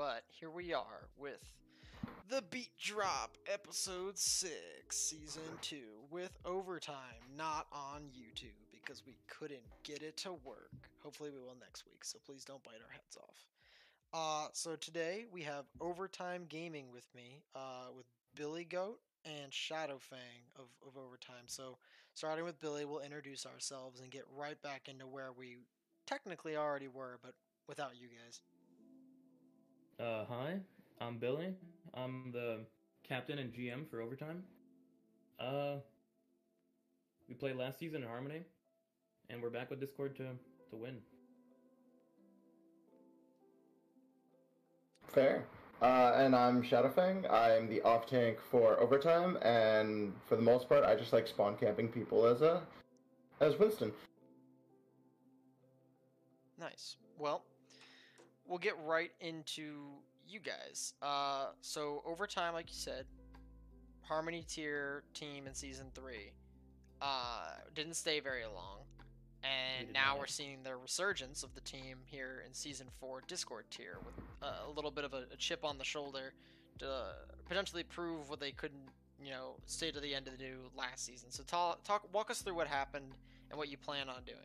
but here we are with the Beat Drop episode 6, season 2, with overtime, not on YouTube because we couldn't get it to work. Hopefully, we will next week, so please don't bite our heads off. Uh, so today we have Overtime Gaming with me, uh, with Billy Goat and Shadowfang of, of Overtime. So, starting with Billy, we'll introduce ourselves and get right back into where we technically already were, but without you guys. Uh, hi, I'm Billy. I'm the captain and GM for Overtime. Uh, we played last season in Harmony, and we're back with Discord to to win. Fair. Uh, and I'm Shadowfang. I'm the off tank for overtime, and for the most part, I just like spawn camping people as a as Winston. Nice. Well, we'll get right into you guys. Uh, so overtime, like you said, Harmony tier team in season three. Uh, didn't stay very long, and now we're seeing the resurgence of the team here in season four Discord tier with uh, a little bit of a, a chip on the shoulder to potentially prove what they couldn't, you know, stay to the end of the do last season. So talk, talk, walk us through what happened and what you plan on doing.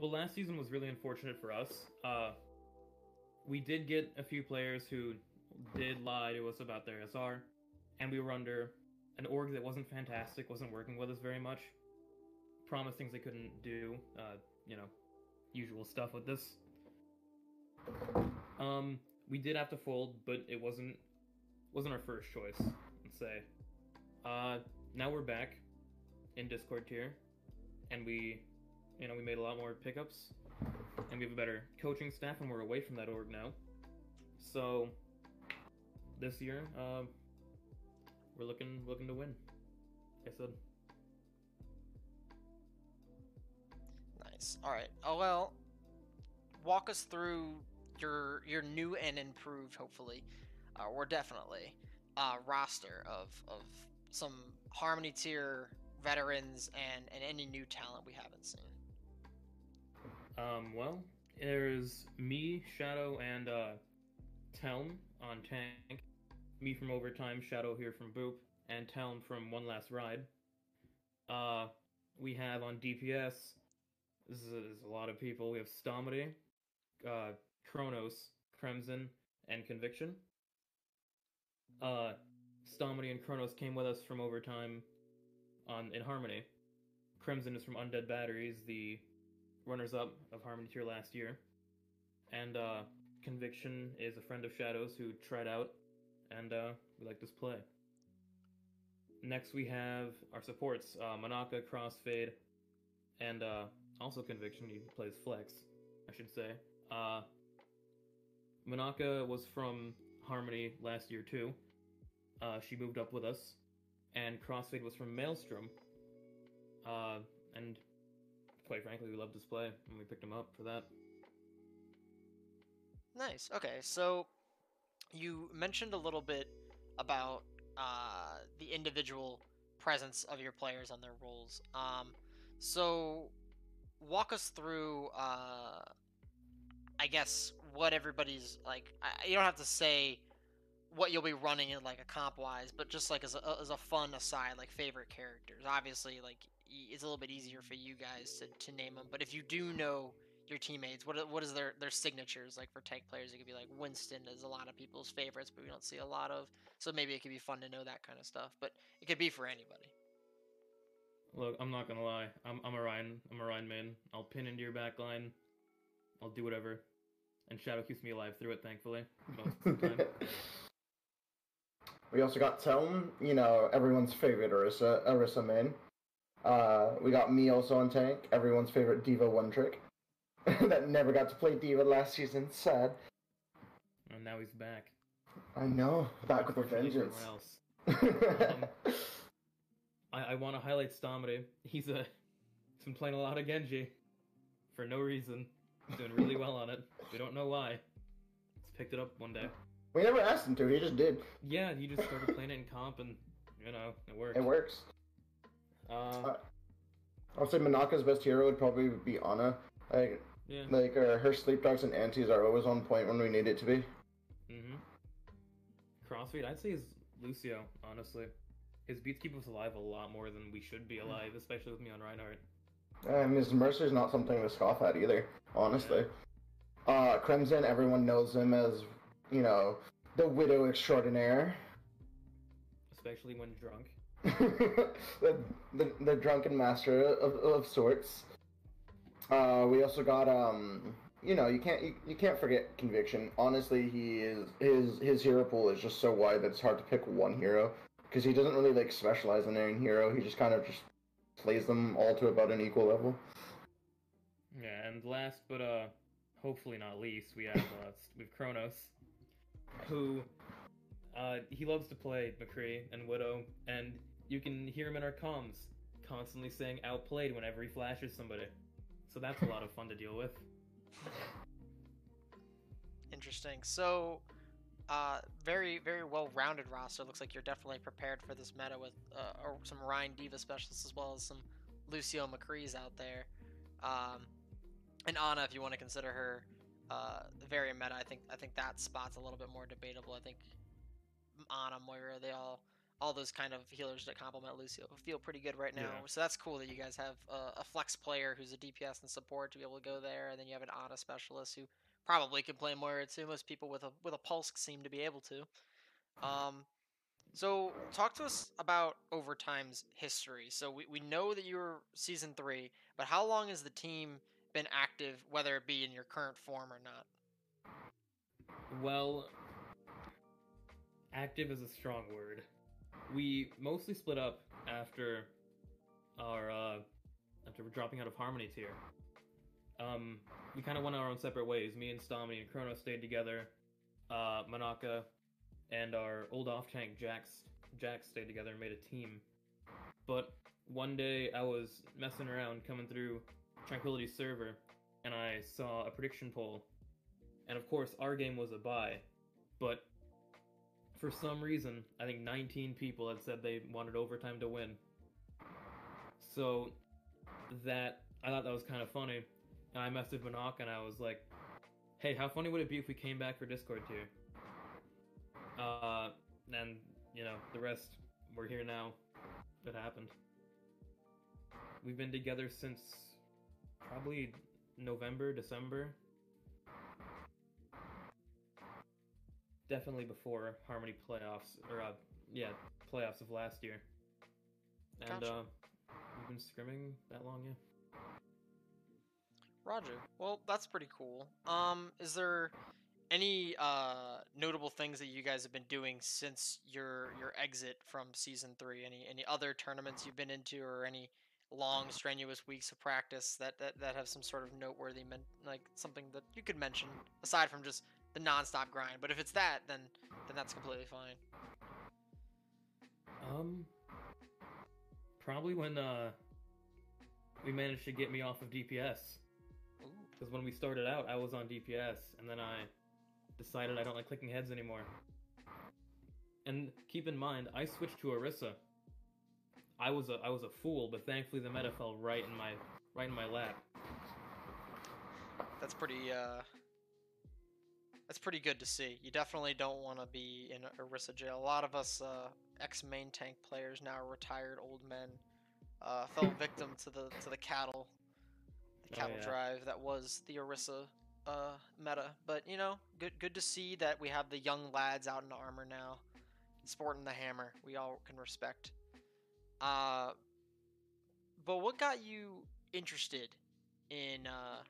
Well, last season was really unfortunate for us. Uh, we did get a few players who did lie to us about their SR, and we were under an org that wasn't fantastic, wasn't working with us very much. Promised things they couldn't do, uh, you know, usual stuff with this. Um, we did have to fold, but it wasn't wasn't our first choice. Let's say. Uh, now we're back in Discord tier, and we you know, we made a lot more pickups, and we have a better coaching staff, and we're away from that org now. So this year, uh, we're looking looking to win. Like I said. Nice. All right. Oh well. Walk us through your your new and improved, hopefully, uh, or definitely, uh, roster of of some Harmony tier veterans and and any new talent we haven't seen. Um, well, there's me, Shadow, and uh, Telm on tank. Me from overtime, Shadow here from Boop, and Telm from One Last Ride. Uh, we have on DPS. This is, a lot of people. We have Stomedy, uh, Kronos, Crimson, and Conviction. Uh, Stomedy and Kronos came with us from overtime on in Harmony. Crimson is from Undead Batteries, the runners up of Harmony Tier last year. And uh, Conviction is a friend of Shadows who tried out, and uh, we like this play. Next, we have our supports uh, Manaka, Crossfade, and uh, also Conviction. He plays Flex, I should say. Uh, Manaka was from Harmony last year, too. Uh, she moved up with us. And Crossfade was from Maelstrom. Uh, and quite frankly, we loved his play, and we picked him up for that. Nice. Okay, so you mentioned a little bit about uh, the individual presence of your players on their roles. Um, so walk us through, uh, I guess, what everybody's like. I, you don't have to say what you'll be running in like a comp wise, but just like as a, as a fun aside, like favorite characters. Obviously, like it's a little bit easier for you guys to, to name them, but if you do know your teammates, what what is their their signatures like for tank players? It could be like Winston is a lot of people's favorites, but we don't see a lot of. So maybe it could be fun to know that kind of stuff, but it could be for anybody. Look, I'm not gonna lie. I'm I'm a Rein. I'm a Rein man. I'll pin into your back line. I'll do whatever. And Shadow keeps me alive through it, thankfully. Most of the time. we also got Telm, you know, everyone's favorite Orisa, Orisa main. Uh, we got me also on tank, everyone's favorite D.Va one trick. that never got to play D.Va last season. Sad. and now he's back. I know. Back with a Unfortunately, vengeance. else. Um, I, I want to highlight Stomedy. He's a he's been playing a lot of Genji for no reason. He's doing really well on it. We don't know why. He's picked it up one day. we never asked him to. He just did. Yeah, he just started playing it in comp, and you know it works. It works. Uh, Uh, I'll say Manaka's best hero would probably be Ana. Like, Yeah. Like her, her sleep dogs and antis are always on point when we need it to be. Mm-hmm. Crossfade, I'd say is Lucio, honestly. His beats keep us alive a lot more than we should be alive, especially with me on Reinhardt. And his Mercy's not something to scoff at either, honestly. Uh, Crimson, everyone knows him as, you know, the widow extraordinaire. Especially when drunk. the, the the drunken master of, of sorts. Uh, we also got um, you know, you can't you, you can't forget conviction. Honestly, he is his his hero pool is just so wide that it's hard to pick one hero because he doesn't really like specialize in any hero. He just kind of just plays them all to about an equal level. Yeah, and last but uh, hopefully not least, we have uh, we have Kronos, who uh, he loves to play McCree and Widow, and you can hear him in our comms constantly saying outplayed whenever he flashes somebody. So that's a lot of fun to deal with. Interesting. So, uh, very very well rounded roster. Looks like you're definitely prepared for this meta with uh, some Rein D.Va specialists as well as some Lucio McCrees out there. Um, and Ana, if you want to consider her uh, very meta, I think I think that spot's a little bit more debatable. I think Ana, Moira, they all all those kind of healers that complement Lucio feel pretty good right now. Yeah. So that's cool that you guys have a, a flex player who's a DPS and support to be able to go there, and then you have an Ana specialist who probably can play Moira too. Most people with a with a pulse seem to be able to. Um, so talk to us about Overtime's history. So we, we know that you were season three, but how long has the team been active, whether it be in your current form or not? Well, active is a strong word. We mostly split up after our uh, after dropping out of Harmony tier. Um, we kind of went our own separate ways. Me and Stomedy and Chrono stayed together. Uh, Manaka and our old off tank Jax Jax stayed together and made a team. But one day I was messing around coming through Tranquility server and I saw a prediction poll. And of course, our game was a buy, but for some reason, I think 19 people had said they wanted overtime to win. So that I thought that was kind of funny. And I messaged Manak and I was like, "Hey, how funny would it be if we came back for Discord tier?" Uh, and you know the rest. We're here now. It happened. We've been together since probably November, December. Definitely before Harmony playoffs, or uh, yeah, playoffs of last year. And Gotcha. uh, we've been scrimming that long, yeah. Roger. Well, that's pretty cool. Um, is there any uh notable things that you guys have been doing since your your exit from season three? Any any other tournaments you've been into, or any long strenuous weeks of practice that that, that have some sort of noteworthy men- like something that you could mention aside from just the nonstop grind? But if it's that, then then that's completely fine. Um, probably when uh we managed to get me off of DPS. Because when we started out, I was on DPS, and then I decided I don't like clicking heads anymore. And keep in mind, I switched to Orisa. I was a I was a fool, but thankfully the meta fell right in my right in my lap. That's pretty uh that's pretty good to see. You definitely don't want to be in Orisa jail. A lot of us uh, ex main tank players now retired old men uh, fell victim to the to the cattle the Oh, cattle yeah. drive that was the Orisa uh, meta. But you know, good good to see that we have the young lads out in armor now, sporting the hammer. We all can respect. Uh, but what got you interested in uh,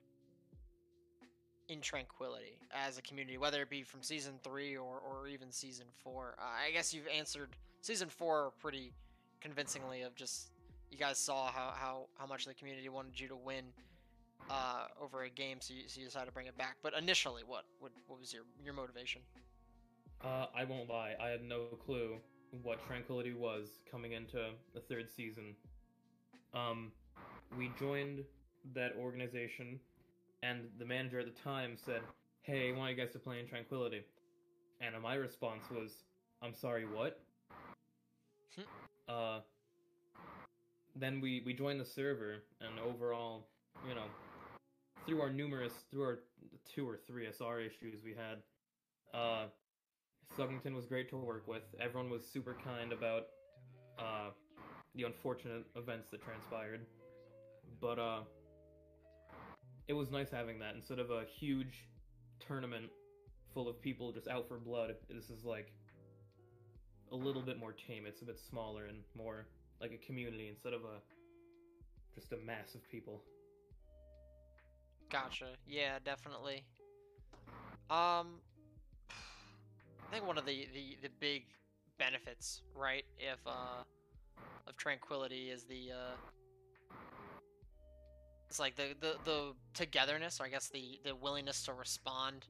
in tranquility as a community, whether it be from season three or, or even season four? Uh, I guess you've answered season four pretty convincingly. Of just you guys saw how how, how much the community wanted you to win uh, over a game, so you, so you decided to bring it back. But initially, what what, what was your your motivation? Uh, I won't lie, I had no clue what Tranquility was coming into the third season. Um, we joined that organization, and the manager at the time said, "Hey, I want you guys to play in Tranquility," and my response was, "I'm sorry, what?" Uh, then we we joined the server, and overall, you know, through our numerous through our two or three SR issues we had, uh, Sugington was great to work with. Everyone was super kind about uh, the unfortunate events that transpired, but uh, it was nice having that instead of a huge tournament full of people just out for blood. This is like a little bit more tame. It's a bit smaller and more like a community instead of a just a mass of people. Gotcha. Yeah, definitely. Um, I think one of the, the, the big benefits, right, if uh, of tranquility is the uh, it's like the, the the togetherness, or I guess the the willingness to respond,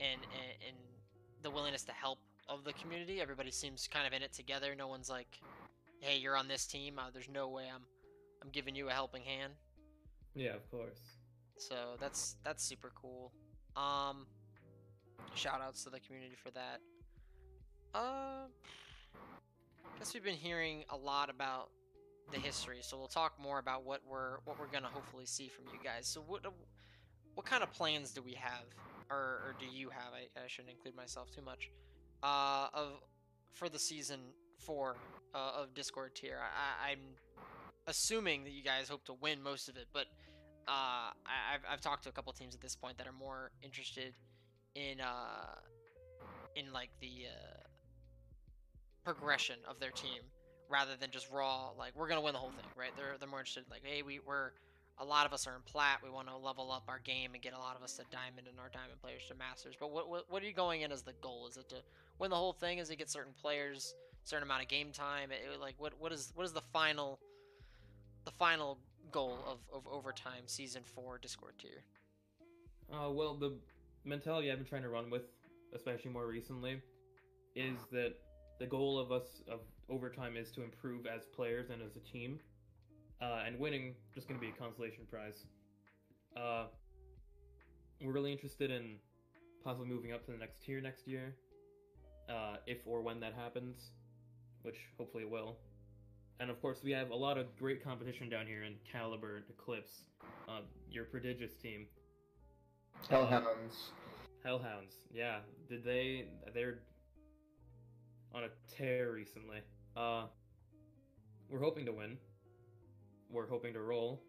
and and, and the willingness to help of the community. Everybody seems kind of in it together. No one's like, "Hey, you're on this team. Uh, there's no way I'm I'm giving you a helping hand." Yeah, of course. So that's that's super cool. Um, shout outs to the community for that. Uh, I guess we've been hearing a lot about the history, so we'll talk more about what we're what we're gonna hopefully see from you guys. So what what kind of plans do we have, or, or do you have? I, I shouldn't include myself too much. Uh, of for the season four uh, of Discord tier. I, I'm assuming that you guys hope to win most of it, but uh, I, have I've talked to a couple teams at this point that are more interested in uh, in like the uh, progression of their team rather than just raw like we're gonna win the whole thing, right? They're they're more interested like hey we we're a lot of us are in plat. We want to level up our game and get a lot of us to diamond and our diamond players to masters. But what, what what are you going in as the goal? Is it to win the whole thing? Is it get certain players certain amount of game time? It, like what what is what is the final the final goal of, of overtime season four Discord tier? Uh, well, the mentality I've been trying to run with, especially more recently, is that the goal of us of overtime is to improve as players and as a team, uh, and winning just going to be a consolation prize. Uh, we're really interested in possibly moving up to the next tier next year, uh, if or when that happens, which hopefully it will. And of course, we have a lot of great competition down here in Caliber, Eclipse, uh, your prodigious team. Hellhounds. Hellhounds, yeah. Did they? They're on a tear recently. Uh, we're hoping to win. We're hoping to roll.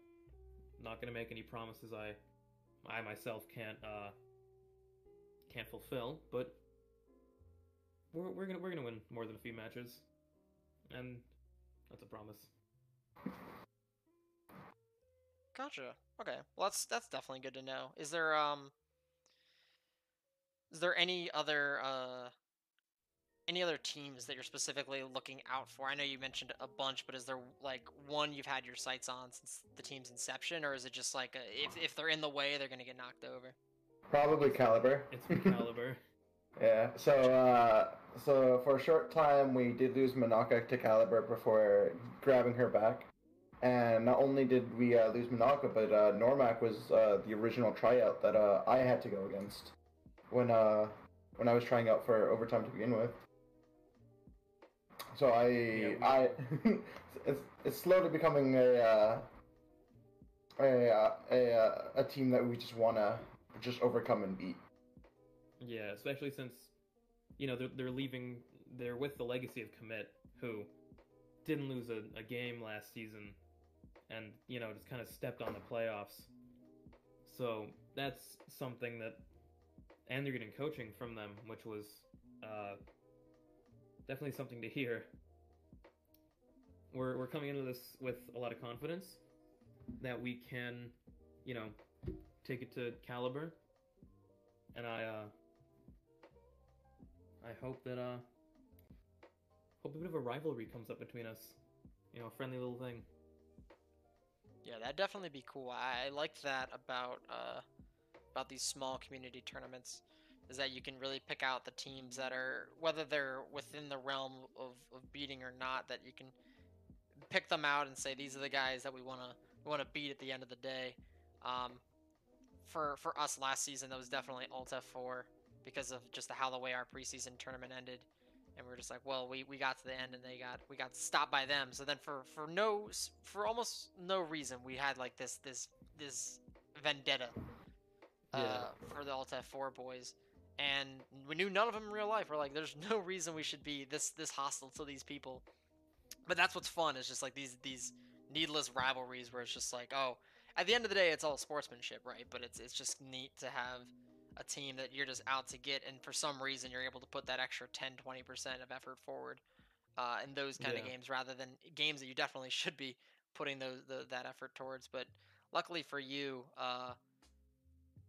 Not gonna make any promises I, I myself can't uh, can't fulfill, but we're we're gonna we're gonna win more than a few matches, and that's a promise. Gotcha. Okay. Well, that's that's definitely good to know. Is there um is there any other uh any other teams that you're specifically looking out for? I know you mentioned a bunch, but is there like one you've had your sights on since the team's inception, or is it just like a, if if they're in the way, they're gonna get knocked over? Probably Caliber. It's Caliber. yeah. So uh, so for a short time, we did lose Manaka to Caliber before grabbing her back. And not only did we uh, lose Manaka, but uh, Normac was uh, the original tryout that uh, I had to go against when uh, when I was trying out for overtime to begin with. So I Yeah, I it's it's slowly becoming a uh, a uh, a uh, a team that we just wanna just overcome and beat. Yeah, especially since you know they're they're leaving. They're with the legacy of Commit, who didn't lose a, a game last season, and you know just kind of stepped on the playoffs. So that's something that, and they're getting coaching from them, which was uh, definitely something to hear. We're we're coming into this with a lot of confidence that we can, you know, take it to caliber, and I uh, I hope that uh hope a bit of a rivalry comes up between us. You know, a friendly little thing. Yeah, that'd definitely be cool. I like that about uh, about these small community tournaments, is that you can really pick out the teams that are whether they're within the realm of, of beating or not. That you can pick them out and say these are the guys that we want to we want to beat at the end of the day. Um, for for us last season, that was definitely Alt F4 because of just the how the way our preseason tournament ended and we are just like, well, we, we got to the end and they got we got stopped by them. So then for for no for almost no reason, we had like this this this vendetta uh, Yeah. for the Alt F4 boys, and we knew none of them in real life. We're like, there's no reason we should be this this hostile to these people. But that's what's fun It's just like these these needless rivalries where it's just like, oh, at the end of the day, it's all sportsmanship, right? But it's it's just neat to have a team that you're just out to get, and for some reason you're able to put that extra 10, 20 percent of effort forward uh, in those kind of games, rather than games that you definitely should be putting those the, that effort towards. But luckily for you, uh,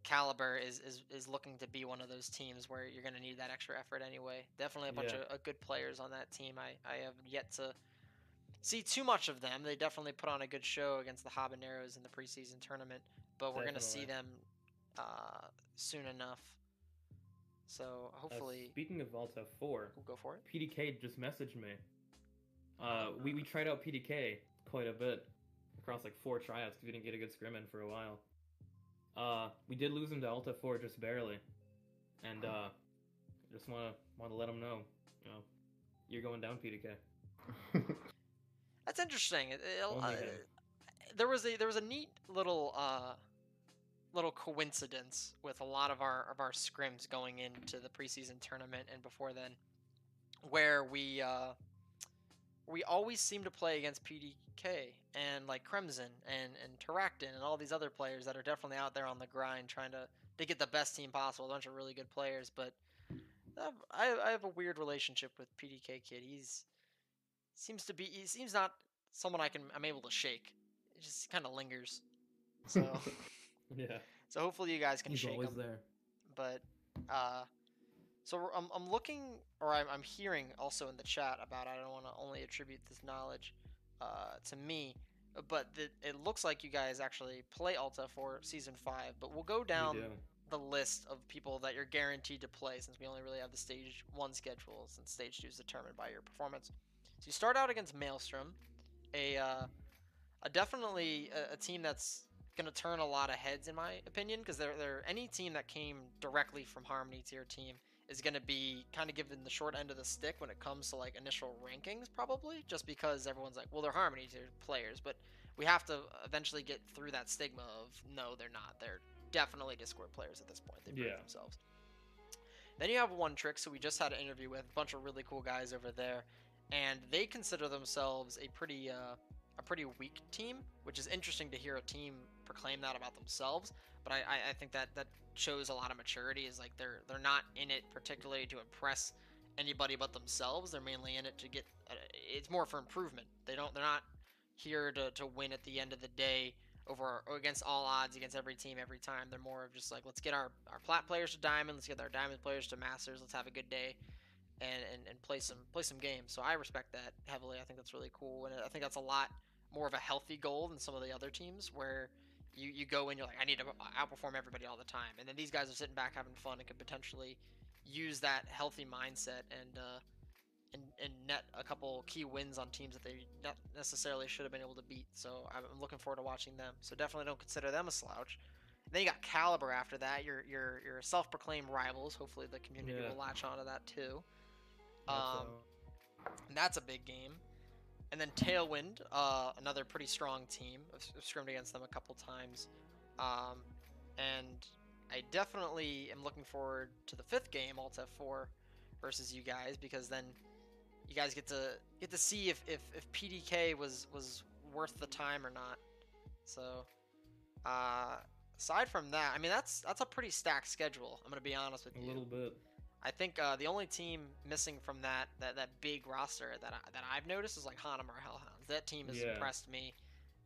Caliber is, is is looking to be one of those teams where you're going to need that extra effort anyway. Definitely a bunch Yeah. of uh, good players on that team. I, I have yet to see too much of them. They definitely put on a good show against the Habaneros in the preseason tournament, but we're going to see them uh, soon enough. So Uh, hopefully speaking of Alt F4, we'll go for it. PDK just messaged me. Uh, we, we tried out PDK quite a bit across like four tryouts because we didn't get a good scrim in for a while. Uh, we did lose him to Alt F4 just barely, and uh, just wanna wanna let him know, you know, you're going down, PDK. That's interesting. It- it- uh, there was a there was a neat little uh, little coincidence with a lot of our of our scrims going into the preseason tournament and before then, where we uh, we always seem to play against PDK and like Crimson and and Terractin and all these other players that are definitely out there on the grind trying to to get the best team possible. A bunch of really good players, but uh, I I have a weird relationship with PDK Kid. He's seems to be he seems not someone I can I'm able to shake. It just kind of lingers. So Yeah, so hopefully you guys can he's shake always him. there. But uh, so I'm I'm looking or I'm I'm hearing also in the chat about I don't want to only attribute this knowledge uh, to me, but the, it looks like you guys actually play Alt F4 season five. But we'll go down the list of people that you're guaranteed to play since we only really have the stage one schedule since stage two is determined by your performance. So you start out against Maelstrom, a uh, a definitely a, a team that's going to turn a lot of heads in my opinion because they're, they're any team that came directly from Harmony to your team is going to be kind of given the short end of the stick when it comes to like initial rankings probably just because everyone's like well they're Harmony tier players but we have to eventually get through that stigma of no they're not they're definitely Discord players at this point they prove Yeah. themselves then you have one trick so we just had an interview with a bunch of really cool guys over there and they consider themselves a pretty uh, a pretty weak team, which is interesting to hear a team proclaim that about themselves. But I, I, I think that that shows a lot of maturity. Is like they're they're not in it particularly to impress anybody but themselves. They're mainly in it to get. Uh, it's more for improvement. They don't. They're not here to, to win at the end of the day over against all odds against every team every time. They're more of just like let's get our our plat players to diamond. Let's get our diamond players to masters. Let's have a good day and, and, and play some play some games. So I respect that heavily. I think that's really cool, and I think that's a lot more of a healthy goal than some of the other teams where you, you go in you're like I need to outperform everybody all the time, and then these guys are sitting back having fun and could potentially use that healthy mindset and uh, and and net a couple key wins on teams that they not necessarily should have been able to beat. So I'm looking forward to watching them. So definitely don't consider them a slouch. Then you got Caliber after that. Your your your self-proclaimed rivals. Hopefully the community Yeah. will latch onto that too. Um, and that's a big game. And then Tailwind, uh, another pretty strong team. I've, scrimmed against them a couple times, um, and I definitely am looking forward to the fifth game, Alt F4, versus you guys, because then you guys get to get to see if, if, if PDK was was worth the time or not. So, uh, aside from that, I mean that's that's a pretty stacked schedule. I'm gonna be honest with you. a little bit. I think uh, the only team missing from that that, that big roster that I, that I've noticed is like Hanamar Hellhounds. That team has Yeah. impressed me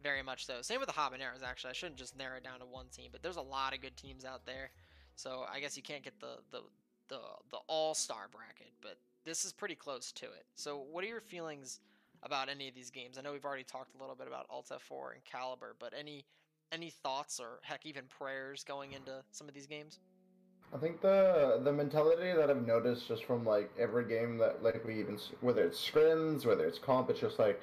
very much so. Same with the Habaneros actually. I shouldn't just narrow it down to one team, but there's a lot of good teams out there. So I guess you can't get the the the, the all star bracket, but this is pretty close to it. So what are your feelings about any of these games? I know we've already talked a little bit about Alt F4 and Caliber, but any any thoughts or heck even prayers going into some of these games? I think the the mentality that I've noticed just from like every game that like we even whether it's scrims whether it's comp it's just like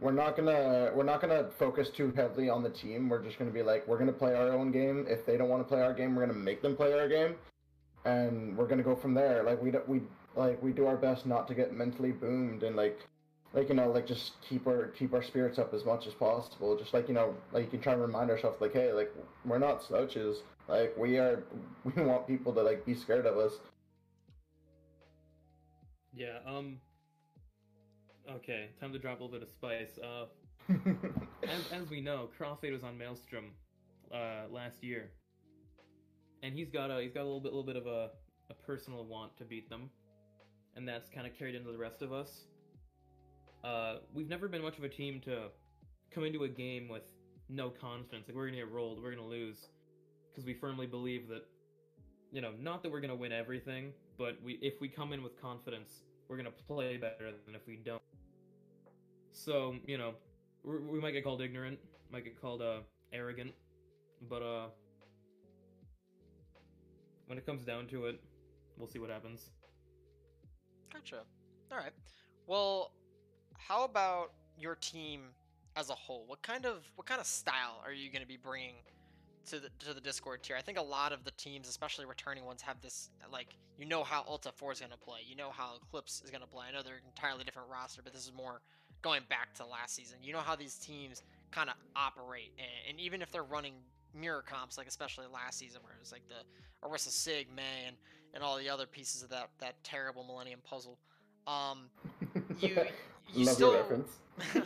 we're not gonna we're not gonna focus too heavily on the team. We're just gonna be like we're gonna play our own game. If they don't want to play our game we're gonna make them play our game. And we're gonna go from there. Like we don't we like we do our best not to get mentally boomed and like like you know like just keep our keep our spirits up as much as possible. Just like you know like you can try and remind ourselves like hey like we're not slouches Like we are, we want people to like be scared of us. Yeah. Um. Okay, time to drop a little bit of spice. Uh, as, as we know, Crossfade was on Maelstrom uh, last year, and he's got a he's got a little bit little bit of a, a personal want to beat them, and that's kind of carried into the rest of us. Uh, we've never been much of a team to come into a game with no confidence. Like we're gonna get rolled, we're gonna lose, because we firmly believe that, you know, not that we're gonna win everything, but we if we come in with confidence, we're gonna play better than if we don't. So you know, we we might get called ignorant, might get called uh arrogant, but uh, when it comes down to it, we'll see what happens. Gotcha. All right. Well, how about your team as a whole? What kind of what kind of style are you going to be bringing to the to the Discord tier? I think a lot of the teams, especially returning ones, have this like you know how Alt F4 is going to play, you know how Eclipse is going to play. I know they're an entirely different roster, but this is more going back to last season. You know how these teams kind of operate, and, and even if they're running mirror comps, like especially last season, where it was like the Orisa Sig, Mei, and, and all the other pieces of that that terrible Millennium Puzzle. Um, you you Love still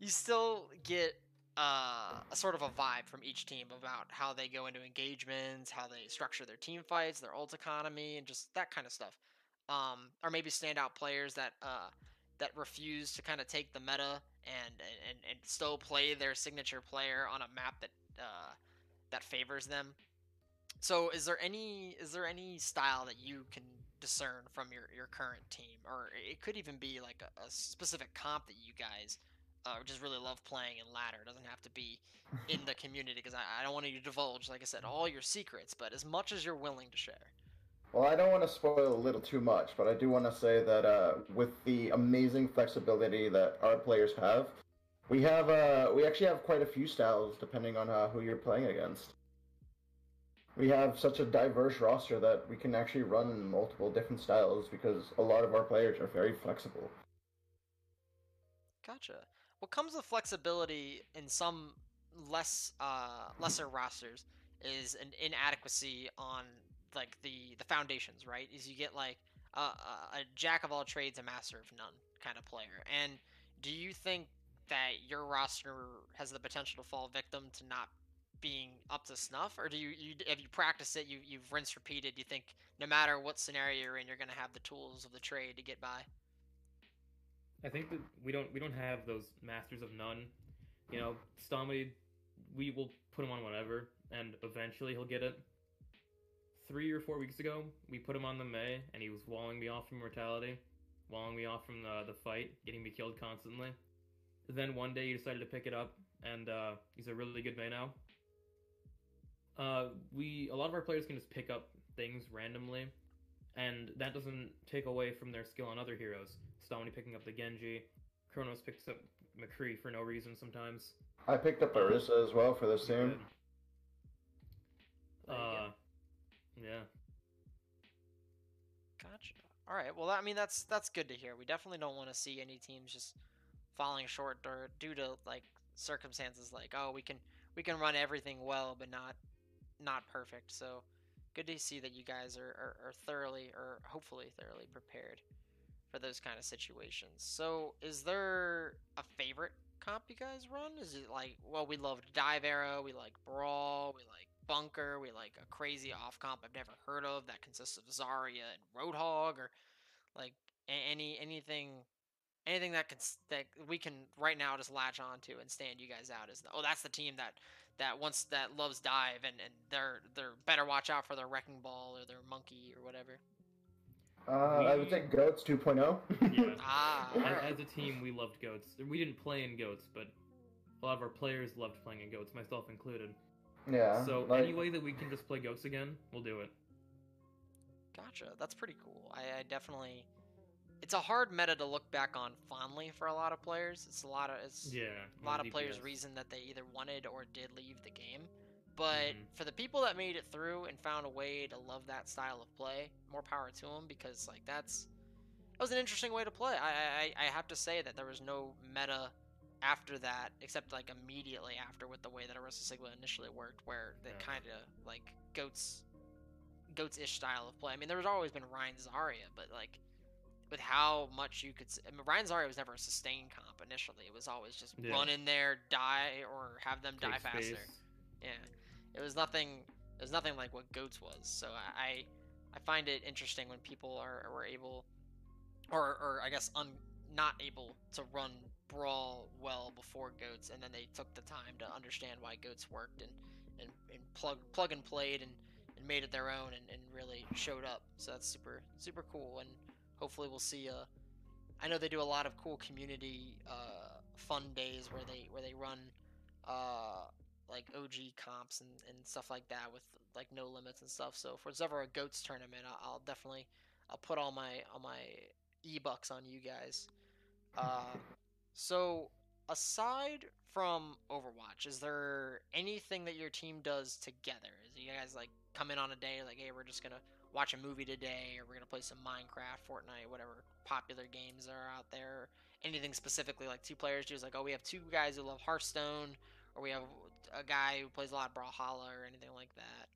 you still get uh, a sort of a vibe from each team about how they go into engagements, how they structure their team fights, their ult economy, and just that kind of stuff. Um, or maybe standout players that uh, that refuse to kind of take the meta and, and and still play their signature player on a map that uh, that favors them. So, is there any is there any style that you can discern from your, your current team, or it could even be like a, a specific comp that you guys uh, just really love playing in ladder. It doesn't have to be in the community because I, I don't want you to divulge, like I said, all your secrets, but as much as you're willing to share. Well, I don't want to spoil a little too much, but I do want to say that uh, with the amazing flexibility that our players have, we have uh, we actually have quite a few styles depending on uh, who you're playing against. We have such a diverse roster that we can actually run multiple different styles because a lot of our players are very flexible. Gotcha. What comes with flexibility in some less uh, lesser rosters is an inadequacy on like the the foundations, right? Is you get like a, a, jack of all trades, a master of none kind of player. And do you think that your roster has the potential to fall victim to not being up to snuff, or do you, you have you practiced it? You you've rinsed repeated. You think no matter what scenario you're in, you're gonna have the tools of the trade to get by. I think that we don't we don't have those masters of none. You know, Stomedy, we will put him on whatever, and eventually he'll get it. Three or four weeks ago, we put him on the Mei, and he was walling me off from mortality, walling me off from the the fight, getting me killed constantly. Then one day he decided to pick it up, and uh, he's a really good Mei now. Uh, we a lot of our players can just pick up things randomly, and that doesn't take away from their skill on other heroes. Stomedy picking up the Genji, Kronos picks up McCree for no reason sometimes. I picked up Orisa as well for this team. Good. There you go. Uh, yeah. Gotcha. All right. Well, I mean that's that's good to hear. We definitely don't want to see any teams just falling short or due to like circumstances like oh we can we can run everything well but not not perfect. So good to see that you guys are, are, are thoroughly or hopefully thoroughly prepared for those kind of situations. So is there a favorite comp you guys run? Is it like well we love dive arrow, we like brawl, we like bunker, we like a crazy off comp I've never heard of that consists of Zarya and Roadhog or like any anything anything that can that we can right now just latch on to and stand you guys out as oh that's the team that that once that loves dive and and they're they're better watch out for their wrecking ball or their monkey or whatever Uh, I would say Goats oh. 2.0. Yeah. ah As, as a team, we loved goats. We didn't play in goats, but a lot of our players loved playing in goats, myself included. yeah. so like, any way that we can just play goats again, we'll do it. gotcha that's pretty cool I, I definitely it's a hard meta to look back on fondly for a lot of players it's a lot of it's Yeah. a lot of DPS. players reason that they either wanted or did leave the game. But Mhm. for the people that made it through and found a way to love that style of play, more power to them because like that's that was an interesting way to play. I I, I have to say that there was no meta after that, except like immediately after with the way that Orisa Sigma initially worked, where they Yeah. kind of like goats, goats ish style of play. I mean, there was always been Rein Zarya, but like with how much you could, I mean, Rein Zarya was never a sustained comp initially. It was always just Yeah. run in there, die, or have them die Take faster. space. Yeah, it was nothing. It was nothing like what goats was. So I, I, find it interesting when people are were able, or or I guess un, not able to run brawl well before goats, and then they took the time to understand why goats worked and and, and plug plug and played and, and made it their own and, and really showed up. So that's super super cool, and hopefully we'll see a. I know they do a lot of cool community uh, fun days where they where they run uh, like OG comps and, and stuff like that with like no limits and stuff. So if there's ever a goats tournament, I'll, I'll definitely I'll put all my all my e bucks on you guys. Uh, so aside from Overwatch, is there anything that your team does together? Is you guys like come in on a day like, hey, we're just gonna watch a movie today, or we're gonna play some Minecraft, Fortnite, whatever popular games are out there? Anything specifically like two players do is like, oh, we have two guys who love Hearthstone, or we have a guy who plays a lot of Brawlhalla or anything like that.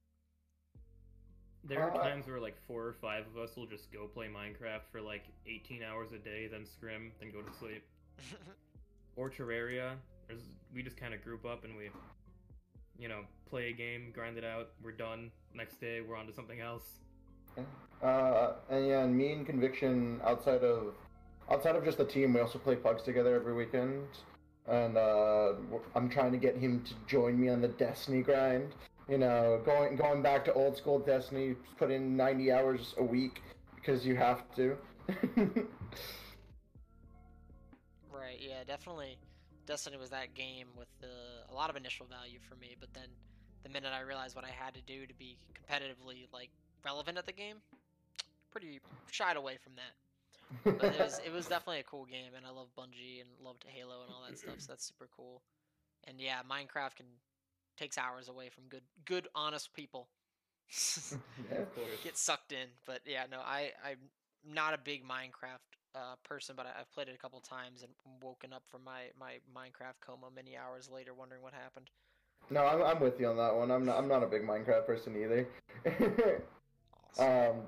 There are Uh, times where like four or five of us will just go play Minecraft for like 18 hours a day, then scrim, then go to sleep. Or Terraria. There's, we just kind of group up and we, you know, play a game, grind it out. We're done. Next day, we're on to something else. Uh, and yeah, and me and Conviction outside of outside of just the team, we also play pugs together every weekend. And uh, I'm trying to get him to join me on the Destiny grind. You know, going going back to old school Destiny, put in 90 hours a week because you have to. Right. Yeah. Definitely. Destiny was that game with the, a lot of initial value for me, but then the minute I realized what I had to do to be competitively like relevant at the game, pretty shied away from that. But it was it was definitely a cool game, and I love Bungie and loved Halo and all that stuff. So that's super cool. And yeah, Minecraft can takes hours away from good good honest people. yeah. Of course. Get sucked in, but yeah, no, I I'm not a big Minecraft uh, person, but I, I've played it a couple times and woken up from my my Minecraft coma many hours later, wondering what happened. No, I'm, I'm with you on that one. I'm not, I'm not a big Minecraft person either. Awesome. um,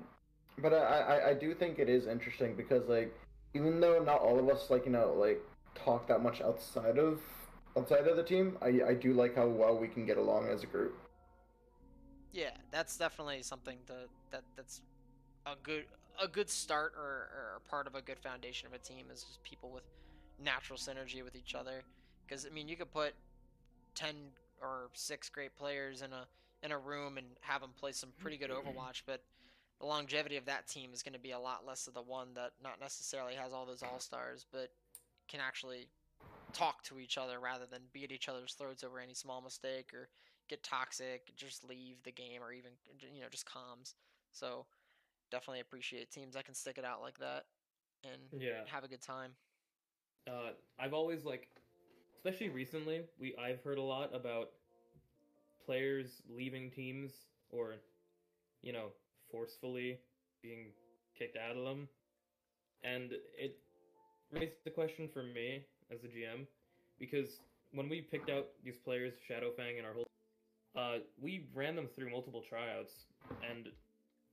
but I, I, I do think it is interesting because like even though not all of us like you know like talk that much outside of outside of the team, I, I do like how well we can get along as a group. Yeah, that's definitely something to, that that's a good a good start or, or part of a good foundation of a team is just people with natural synergy with each other. Because I mean, you could put ten or six great players in a in a room and have them play some pretty good Overwatch, but the longevity of that team is going to be a lot less of the one that not necessarily has all those all stars, but can actually talk to each other rather than be at each other's throats over any small mistake or get toxic, just leave the game, or even you know just comms. So definitely appreciate teams that can stick it out like that and Yeah. have a good time. Uh, I've always like, especially recently, we I've heard a lot about players leaving teams or, you know, forcefully being kicked out of them, and it raised the question for me as a GM because when we picked out these players, Shadowfang and our whole, uh, we ran them through multiple tryouts, and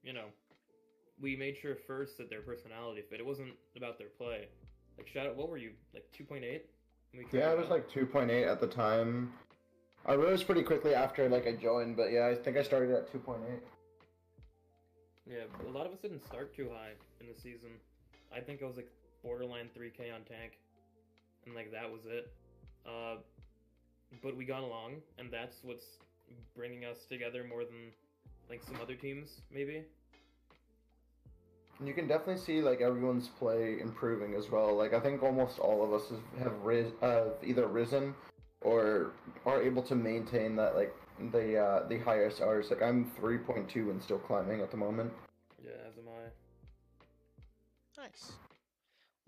you know, we made sure first that their personality fit. It wasn't about their play. Like Shadow, what were you like two point eight? Yeah, it was like 2.8 at the time. I rose pretty quickly after like I joined, but yeah, I think I started at 2.8. Yeah, a lot of us didn't start too high in the season. I think I was like borderline 3k on tank, and like that was it. Uh, but we got along, and that's what's bringing us together more than like some other teams, maybe. You can definitely see like everyone's play improving as well. Like I think almost all of us have, ris- uh, either risen or are able to maintain that like the uh, the highest R's. Like I'm 3.2 and still climbing at the moment. Yeah, as am I. Nice.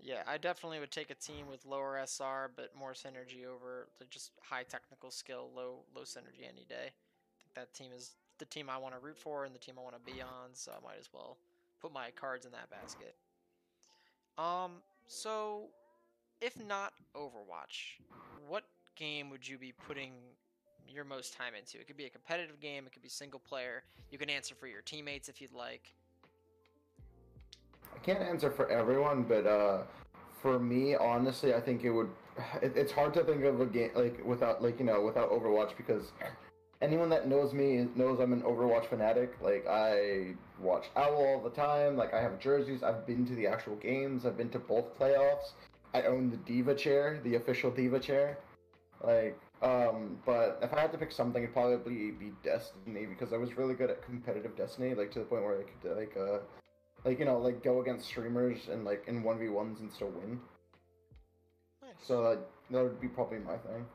Yeah, I definitely would take a team with lower SR but more synergy over the just high technical skill, low low synergy any day. I think that team is the team I want to root for and the team I want to be on, so I might as well put my cards in that basket. Um, so if not Overwatch, what game would you be putting your most time into? It could be a competitive game, it could be single player. You can answer for your teammates if you'd like. I can't answer for everyone, but uh, for me, honestly, I think it would. It, it's hard to think of a game like without like you know without Overwatch because anyone that knows me knows I'm an Overwatch fanatic. Like I watch Owl all the time. Like I have jerseys. I've been to the actual games. I've been to both playoffs. I own the D.Va chair, the official D.Va chair. Like, um, but if I had to pick something, it'd probably be Destiny because I was really good at competitive Destiny, like to the point where I could like uh, like you know, like go against streamers and like in one v ones and still win. Nice. So like, that would be probably my thing.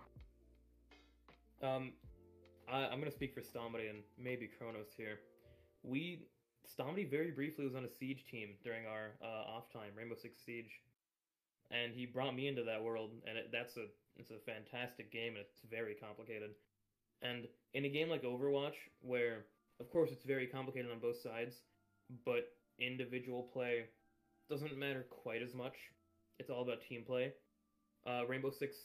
Um, I, I'm gonna speak for Stomedy and maybe Kronos here. We Stomedy very briefly was on a siege team during our uh, off time, Rainbow Six Siege, and he brought me into that world, and it, that's a it's a fantastic game, and it's very complicated. And in a game like Overwatch, where of course it's very complicated on both sides, but individual play doesn't matter quite as much. It's all about team play. Uh, Rainbow Six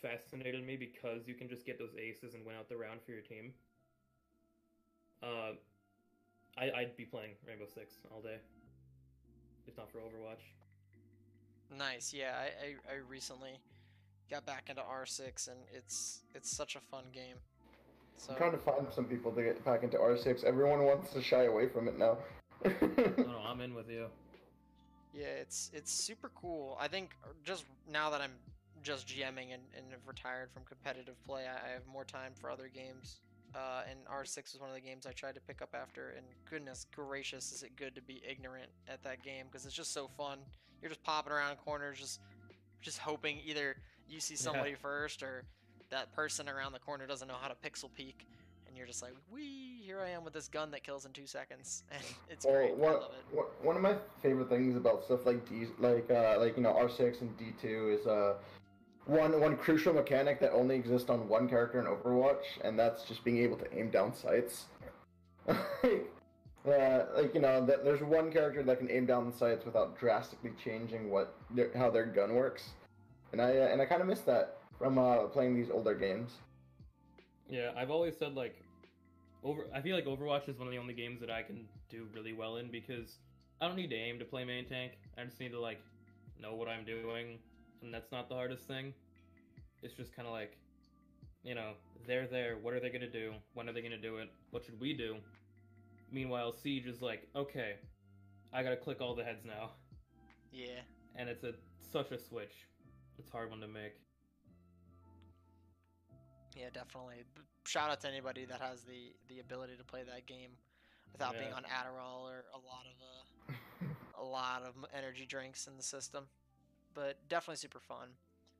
fascinated me because you can just get those aces and win out the round for your team. Uh, I, I'd be playing Rainbow Six all day, if not for Overwatch. Nice. Yeah, I, I, I recently got back into R6 and it's it's such a fun game. So I'm trying to find some people to get back into R6. Everyone wants to shy away from it now. No, no, I'm in with you. yeah, it's it's super cool. I think just now that I'm just GMing and, and have retired from competitive play, I, I have more time for other games. Uh, and R6 was one of the games I tried to pick up after, and goodness gracious, is it good to be ignorant at that game because it's just so fun. You're just popping around corners, just just hoping either you see somebody first or that person around the corner doesn't know how to pixel peek, and you're just like, "Wee! Here I am with this gun that kills in two seconds," and it's Well, great. I love it. one of my favorite things about stuff like D, like uh, like you know R6 and D2 is uh, one one crucial mechanic that only exists on one character in Overwatch, and that's just being able to aim down sights. uh, like you know, that there's one character that can aim down the sights without drastically changing what their, how their gun works, and I uh, and I kind of miss that from uh, playing these older games. Yeah, I've always said like, over. I feel like Overwatch is one of the only games that I can do really well in because I don't need to aim to play main tank. I just need to like know what I'm doing, and that's not the hardest thing. It's just kind of like, you know, they're there. What are they gonna do? When are they gonna do it? What should we do? Meanwhile, Siege is like, okay, I gotta click all the heads now, Yeah. and it's a such a switch. It's a hard one to make. Yeah, definitely. Shout out to anybody that has the the ability to play that game without being Yeah. on Adderall or a lot of uh, a lot of energy drinks in the system. But definitely super fun.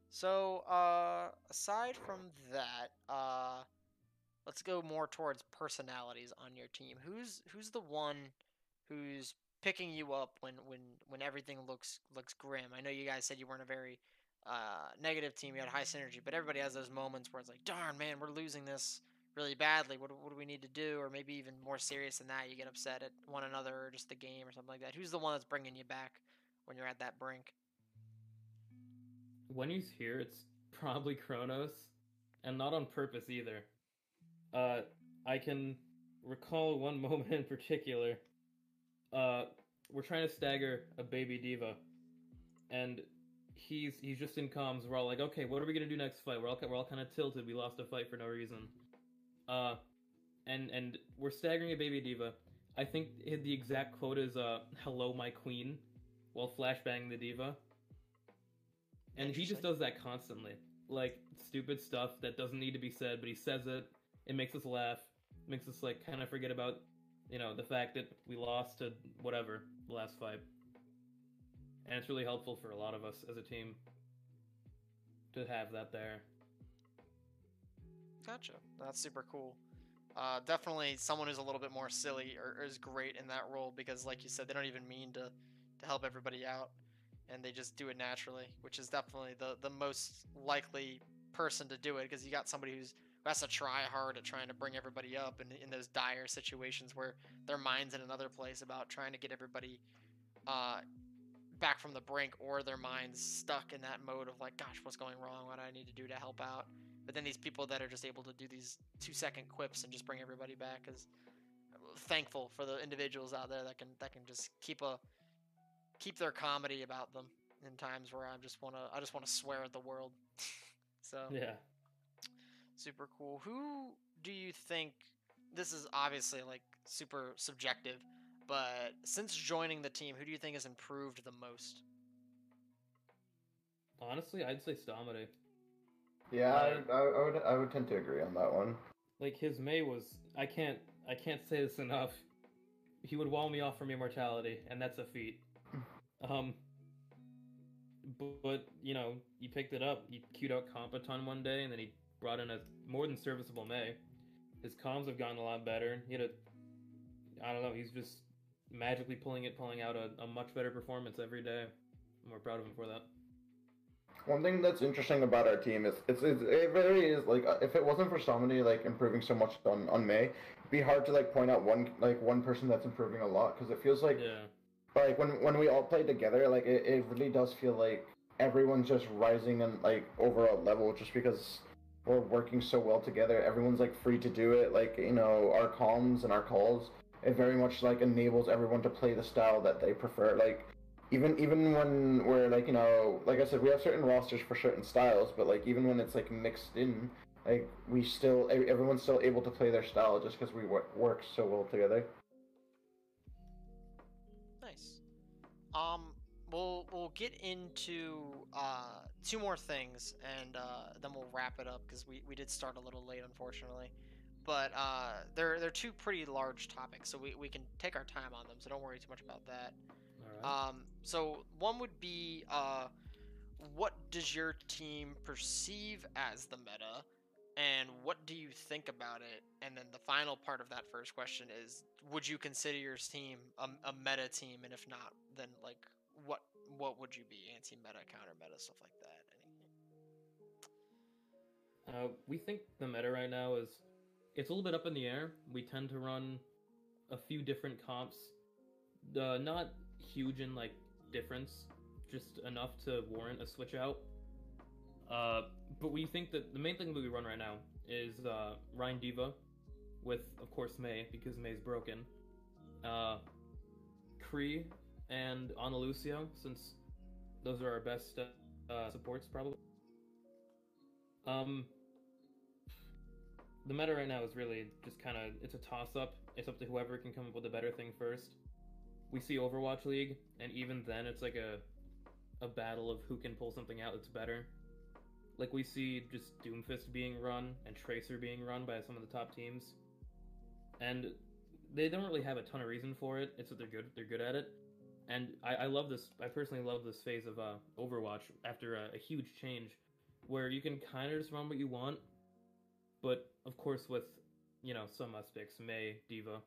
So, uh, aside from that, uh, let's go more towards personalities on your team. Who's who's the one who's picking you up when when when everything looks looks grim? I know you guys said you weren't a very uh, negative team, you had high synergy, but everybody has those moments where it's like, darn, man, we're losing this really badly. What, what do we need to do? Or maybe even more serious than that, you get upset at one another or just the game or something like that. Who's the one that's bringing you back when you're at that brink? when he's here, it's probably Kronos, and not on purpose either. Uh, I can recall one moment in particular. Uh, we're trying to stagger a baby D.Va, and he's he's just in comms. We're all like, okay, what are we gonna do next fight? We're all we're all kind of tilted. We lost a fight for no reason. Uh, and and we're staggering a baby D.Va. I think the exact quote is uh, "Hello, my queen," while flashbanging the D.Va. And he just does that constantly. Like stupid stuff that doesn't need to be said, but he says it. It makes us laugh. Makes us like kind of forget about, you know, the fact that we lost to whatever the last fight. And it's really helpful for a lot of us as a team to have that there. Gotcha. That's super cool. Uh, definitely someone who's a little bit more silly or, is great in that role because, like you said, they don't even mean to, to help everybody out, and they just do it naturally, which is definitely the the most likely person to do it because you got somebody who's who has to try hard at trying to bring everybody up in, in those dire situations where their mind's in another place about trying to get everybody uh, back from the brink or their minds stuck in that mode of like, gosh, what's going wrong? What do I need to do to help out? But then these people that are just able to do these two second quips and just bring everybody back is uh, thankful for the individuals out there that can that can just keep a keep their comedy about them in times where I just want to I just want to swear at the world. so Yeah. super cool. Who do you think this is obviously like super subjective, but since joining the team, who do you think has improved the most? Honestly, I'd say Stomedy. Yeah, I, I, I would I would tend to agree on that one. Like his Mei was I can't I can't say this enough. He would wall me off from immortality, and that's a feat. Um bu- but you know, he picked it up. He queued out Competon one day and then he brought in a more than serviceable Mei. His comms have gotten a lot better. He had a I don't know, he's just magically pulling it, pulling out a, a much better performance every day. I'm more proud of him for that. One thing that's interesting about our team is it's, it's it really is like uh, if it wasn't for somebody like improving so much on on Mei, it'd be hard to like point out one like one person that's improving a lot because it feels like Yeah. like when when we all play together, like it, it really does feel like everyone's just rising in like overall level just because we're working so well together. Everyone's like free to do it. Like you know our comms and our calls, it very much like enables everyone to play the style that they prefer. Like even even when we're like you know like I said, we have certain rosters for certain styles, but like even when it's like mixed in. Like we still, everyone's still able to play their style just because we work, work so well together. Nice. Um, we'll we'll get into uh, two more things, and uh, then we'll wrap it up because we, we did start a little late, unfortunately. But uh, they're they're two pretty large topics, so we, we can take our time on them. So don't worry too much about that. Alright. Um, so one would be uh, what does your team perceive as the meta, and what do you think about it? And then the final part of that first question is, would you consider your team a, a meta team? And if not, then like what what would you be? Anti meta, counter meta, stuff like that. Any- Uh, we think the meta right now is it's a little bit up in the air. We tend to run a few different comps, uh, not huge in like difference, just enough to warrant a switch out. Uh, but we think that the main thing that we run right now is uh, Rein D.Va, with of course Mei because Mei's broken. Uh, Kree and Ana Lucio, since those are our best uh, supports probably. Um, the meta right now is really just kind of it's a toss up. It's up to whoever can come up with a better thing first. We see Overwatch League, and even then, it's like a a battle of who can pull something out that's better. Like we see just Doomfist being run and Tracer being run by some of the top teams, and they don't really have a ton of reason for it. It's that they're good. They're good at it, and I, I love this. I personally love this phase of uh, Overwatch after a, a huge change, where you can kind of just run what you want, but of course with you know some aspects, Mei, D.Va.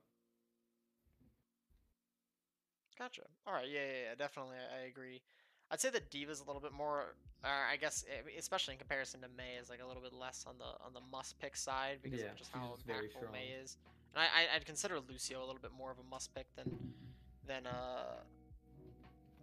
Gotcha. All right. Yeah, yeah, yeah definitely. I, I agree. I'd say that D.Va's a little bit more. Uh, I guess, eh, especially in comparison to Mei, is like a little bit less on the on the must pick side because Yeah, of just how very impactful Mei is. And I, I I'd consider Lucio a little bit more of a must pick than than uh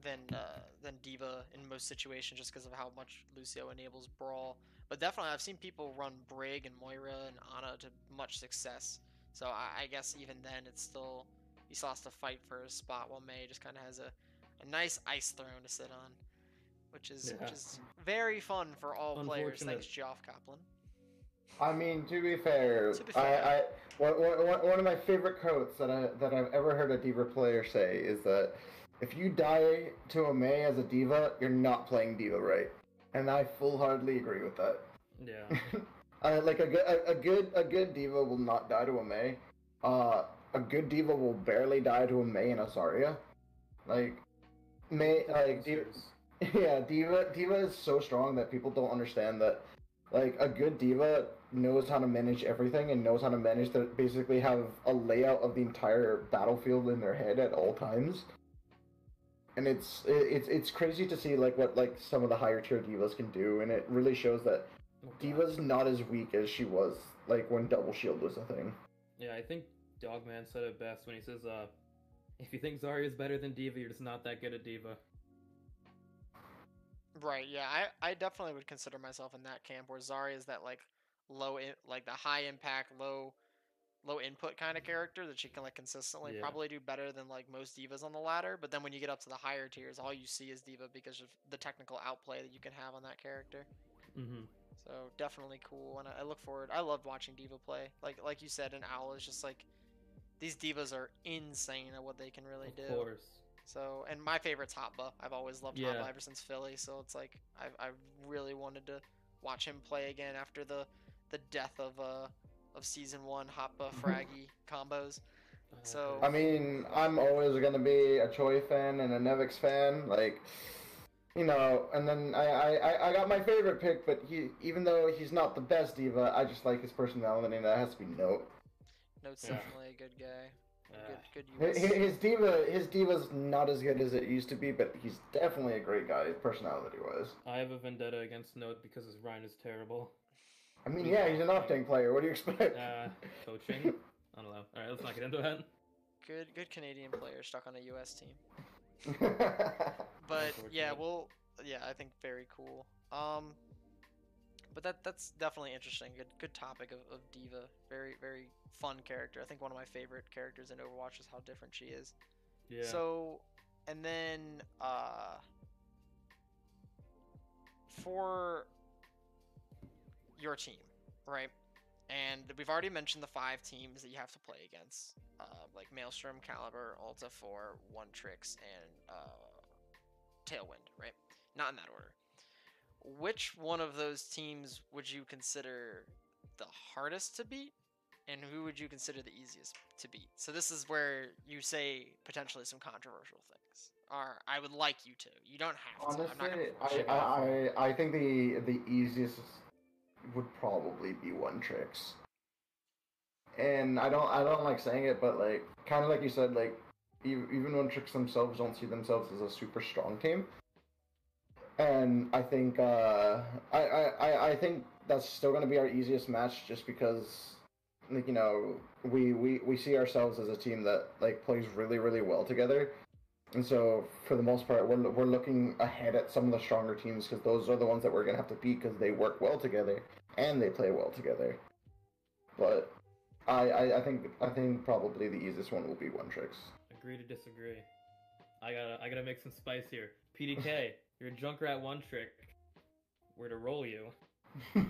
than uh than D.Va in most situations, just because of how much Lucio enables brawl. But definitely, I've seen people run Brig and Moira and Ana to much success. So I, I guess even then, it's still he still has to fight for his spot, while Mei just kind of has a, a nice ice throne to sit on, which is which is very fun for all players. Thanks, Jeff Kaplan. I mean, to be fair, To be fair. I, I one, one, one- one of my favorite quotes that I that I've ever heard a D.Va player say is that if you die to a Mei as a D.Va, you're not playing D.Va right, and I full-heartedly agree with that. Yeah, uh, like a good a, a good a good D.Va will not die to a Mei. Uh, a good D.Va will barely die to a Mei and a Zarya. Like Mei, like D.Va, yeah, D.Va D.Va is so strong that people don't understand that. Like a good D.Va knows how to manage everything and knows how to manage to basically have a layout of the entire battlefield in their head at all times. And it's it's it's crazy to see like what like some of the higher tier D.Vas can do, and it really shows that Oh, D.Va's not as weak as she was like when Double Shield was a thing. Yeah, I think Dogman said it best when he says, "Uh, if you think Zarya is better than D.Va, you're just not that good at D.Va." Right. Yeah. I I definitely would consider myself in that camp where Zarya is that like low in, like the high impact, low low input kind of character that she can like consistently Yeah. probably do better than like most D.Vas on the ladder. But then when you get up to the higher tiers, all you see is D.Va because of the technical outplay that you can have on that character. Mm-hmm. So definitely cool, and I, I look forward. I loved watching D.Va play. Like like you said, an owl is just like these D.Vas are insane at what they can really do. Of do. course. So, and my favorite's Hotba. I've always loved Yeah. Hotba ever since Philly. So it's like I I really wanted to watch him play again after the the death of uh of season one Hotba Fragi combos. So- I mean, I'm always gonna be a Choi fan and a Nevix fan, like, you know. And then I, I, I- I got my favorite pick, but he, even though he's not the best D.Va, I just like his personality, and that has to be Note. Note's Yeah. definitely a good guy. Good good His, his D.Va, his D.Va's not as good as it used to be, but he's definitely a great guy, his personality-wise. I have a vendetta against Note because his rhyme is terrible. I mean, yeah, he's an Octane player. What do you expect? Uh, coaching. I don't know. All right, let's not get into that. Good good Canadian player stuck on a US team. But yeah, well, yeah, I think very cool. Um, but that that's definitely interesting. Good good topic of, of D.Va. Very very fun character. I think one of my favorite characters in Overwatch is how different she is. Yeah. So, and then uh, for your team, right? And we've already mentioned the five teams that you have to play against, uh, like Maelstrom, Caliber, Alt F4, One Tricks, and uh, Tailwind, right? Not in that order. Which one of those teams would you consider the hardest to beat, and who would you consider the easiest to beat? So this is where you say potentially some controversial things. Or I would like you to. You don't have to. I'm not Honestly, gonna. I, I, I, I think the the easiest would probably be one tricks. And I don't I don't like saying it, but like kind of like you said, like even one tricks themselves don't see themselves as a super strong team. And I think uh, I, I, I- think that's still gonna be our easiest match, just because like you know we, we we see ourselves as a team that like plays really really well together. And so, for the most part, we're, we're looking ahead at some of the stronger teams because those are the ones that we're going to have to beat because they work well together and they play well together. But I, I, I think I think probably the easiest one will be One Tricks. Agree to disagree. I gotta I gotta make some spice here. PDK, you're a Junkrat one trick. Where to roll you?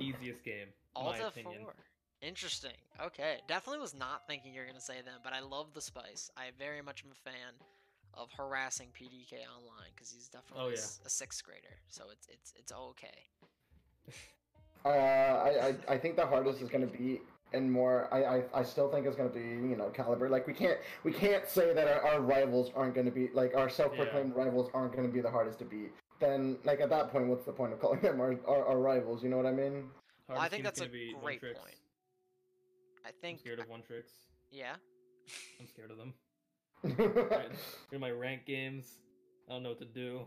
Easiest game. in my opinion. 4. Interesting. Okay. Definitely was not thinking you were going to say them, but I love the spice. I very much am a fan of harassing PDK online because he's definitely Oh, a yeah. s- a sixth grader. So it's it's it's okay. uh, I, I I think the hardest is going to be and more. I, I, I still think it's going to be you know caliber. Like we can't we can't say that our, our rivals aren't going to be like our self-proclaimed rivals aren't going to be the hardest to beat. Then like at that point, what's the point of calling them our, our, our rivals? You know what I mean? Well, I think that's a be great point. I think I'm think. scared of one tricks. Yeah. I'm scared of them. Right. In my rank games, I don't know what to do.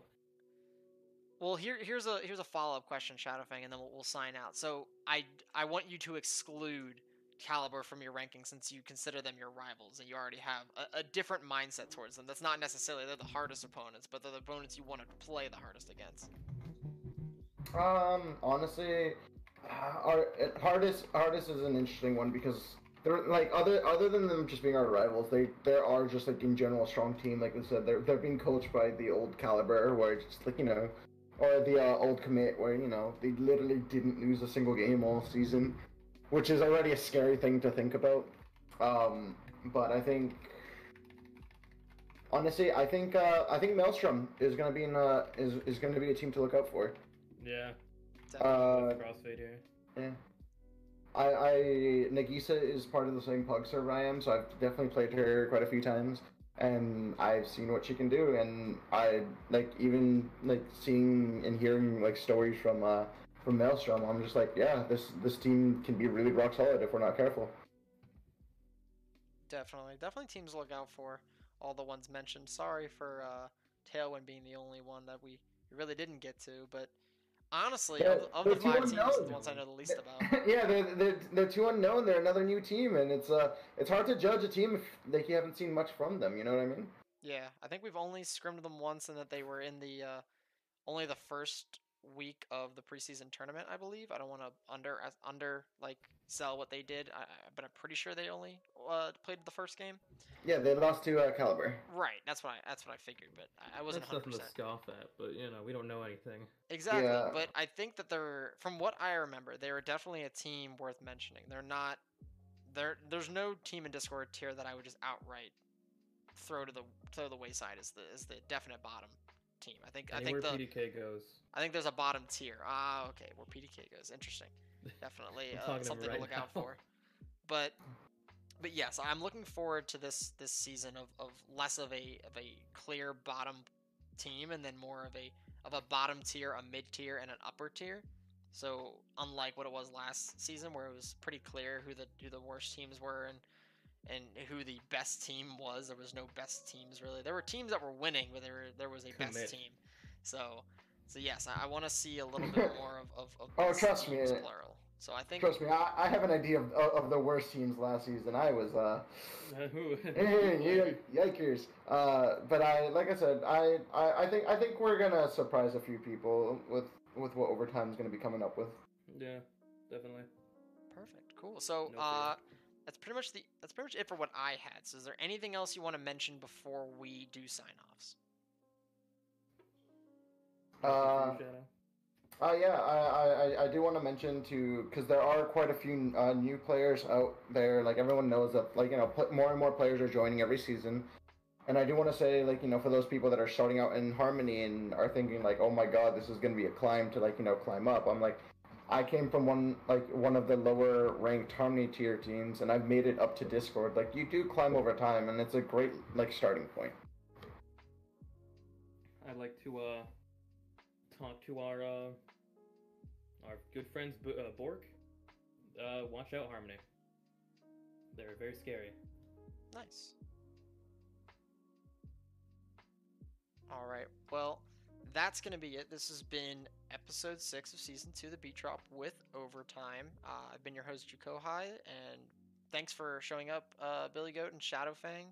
Well, here here's a here's a follow up question, Shadowfang, and then we'll, we'll sign out. So I I want you to exclude Caliber from your ranking since you consider them your rivals and you already have a, a different mindset towards them. That's not necessarily they're the hardest opponents, but they're the opponents you want to play the hardest against. Um, honestly, uh, our uh, hardest hardest is an interesting one because they're like other other than them just being our rivals, they there are just like in general a strong team. Like I said, they're they're being coached by the old caliber, where it's just like you know, or the uh, old commit, where you know they literally didn't lose a single game all season, which is already a scary thing to think about. Um, but I think. Honestly, I think uh, I think Maelstrom is gonna be in uh, is is gonna be a team to look out for. Yeah. Uh, Crossfade here. Yeah. I, I Nagisa is part of the same pug server I am, so I've definitely played her quite a few times, and I've seen what she can do, and I like even like seeing and hearing like stories from uh from Maelstrom. I'm just like, yeah, this this team can be really rock solid if we're not careful. Definitely, definitely teams look out for. All the ones mentioned. Sorry for uh, Tailwind being the only one that we really didn't get to, but honestly, Yeah, of, of they're the five teams, the ones I know the least about. yeah, they're, they're they're too unknown. They're another new team, and it's uh it's hard to judge a team if like you haven't seen much from them. You know what I mean? Yeah, I think we've only scrimmed them once, and that they were in the uh, only the first week of the preseason tournament, I believe. I don't want to under under like sell what they did, I, I- but I'm pretty sure they only uh, played the first game. Yeah, they lost to uh, Caliber. Right. That's what I that's what I figured, but I, I wasn't That's nothing to scoff at, but you know we don't know anything. Exactly, Yeah. but I think that they're from what I remember, they were definitely a team worth mentioning. They're not there there's no team in Discord tier that I would just outright throw to the throw to the wayside as the as the definite bottom team. I think I think the PDK goes, I think there's a bottom tier. Ah, okay, where PDK goes. Interesting. Definitely uh, to something to right look out for. But but yes, I'm looking forward to this this season of, of less of a of a clear bottom team and then more of a of a bottom tier, a mid tier, and an upper tier. So unlike what it was last season, where it was pretty clear who the who the worst teams were and and who the best team was, there was no best teams really. There were teams that were winning, but there were, there was a Commit. best team. So so yes, I, I want to see a little bit more of of, of Oh, trust me, plural. So I think Trust me, I, I have an idea of, of the worst teams last season. I was uh, Who- yikers. Uh, but I, like I said, I, I, I think I think we're gonna surprise a few people with with what overtime's gonna be coming up with. yeah, definitely. Perfect. Cool. So No uh that's pretty much the that's pretty much it for what I had. So is there anything else you want to mention before we do sign offs? Uh, Shadow. Uh, yeah, I, I, I- I do want to mention to because there are quite a few uh, new players out there. Like everyone knows that, like you know, pl- more and more players are joining every season. And I do want to say, like you know, for those people that are starting out in Harmony and are thinking like, oh my god, this is going to be a climb to like you know climb up. I'm like, I came from one like one of the lower ranked Harmony tier teams, and I've made it up to Discord. Like you do climb over time, and it's a great like starting point. I'd like to uh talk to our uh our good friends B- uh, Bork. Uh, watch out, Harmony. They're very scary. Nice. All right. Well, that's going to be it. This has been episode six of season two of the Beat Drop with overtime. Uh, I've been your host, Jukohai, and thanks for showing up, uh, Billy Goat and Shadow Fang.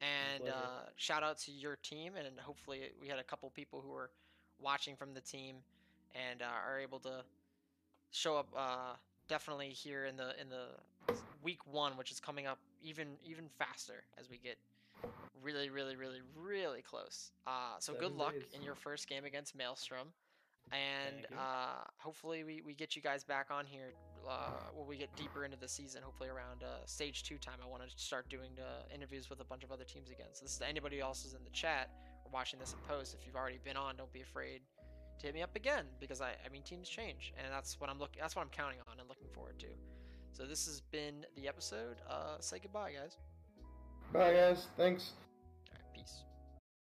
And uh, shout out to your team, and hopefully we had a couple people who were watching from the team and uh, are able to show up uh, definitely here in the in the week one, which is coming up even even faster as we get really, really, really, really close. Uh, so good Seven luck days. in your first game against Maelstrom, and uh, hopefully we, we get you guys back on here uh, when we get deeper into the season. Hopefully around uh, stage two time, I want to start doing uh, interviews with a bunch of other teams again. So this is anybody else who's in the chat or watching this in post. If you've already been on, don't be afraid to hit me up again because I, I mean teams change and that's what I'm looking that's what I'm counting on and looking forward to. So this has been the episode. Uh, say goodbye, guys. Bye guys, thanks.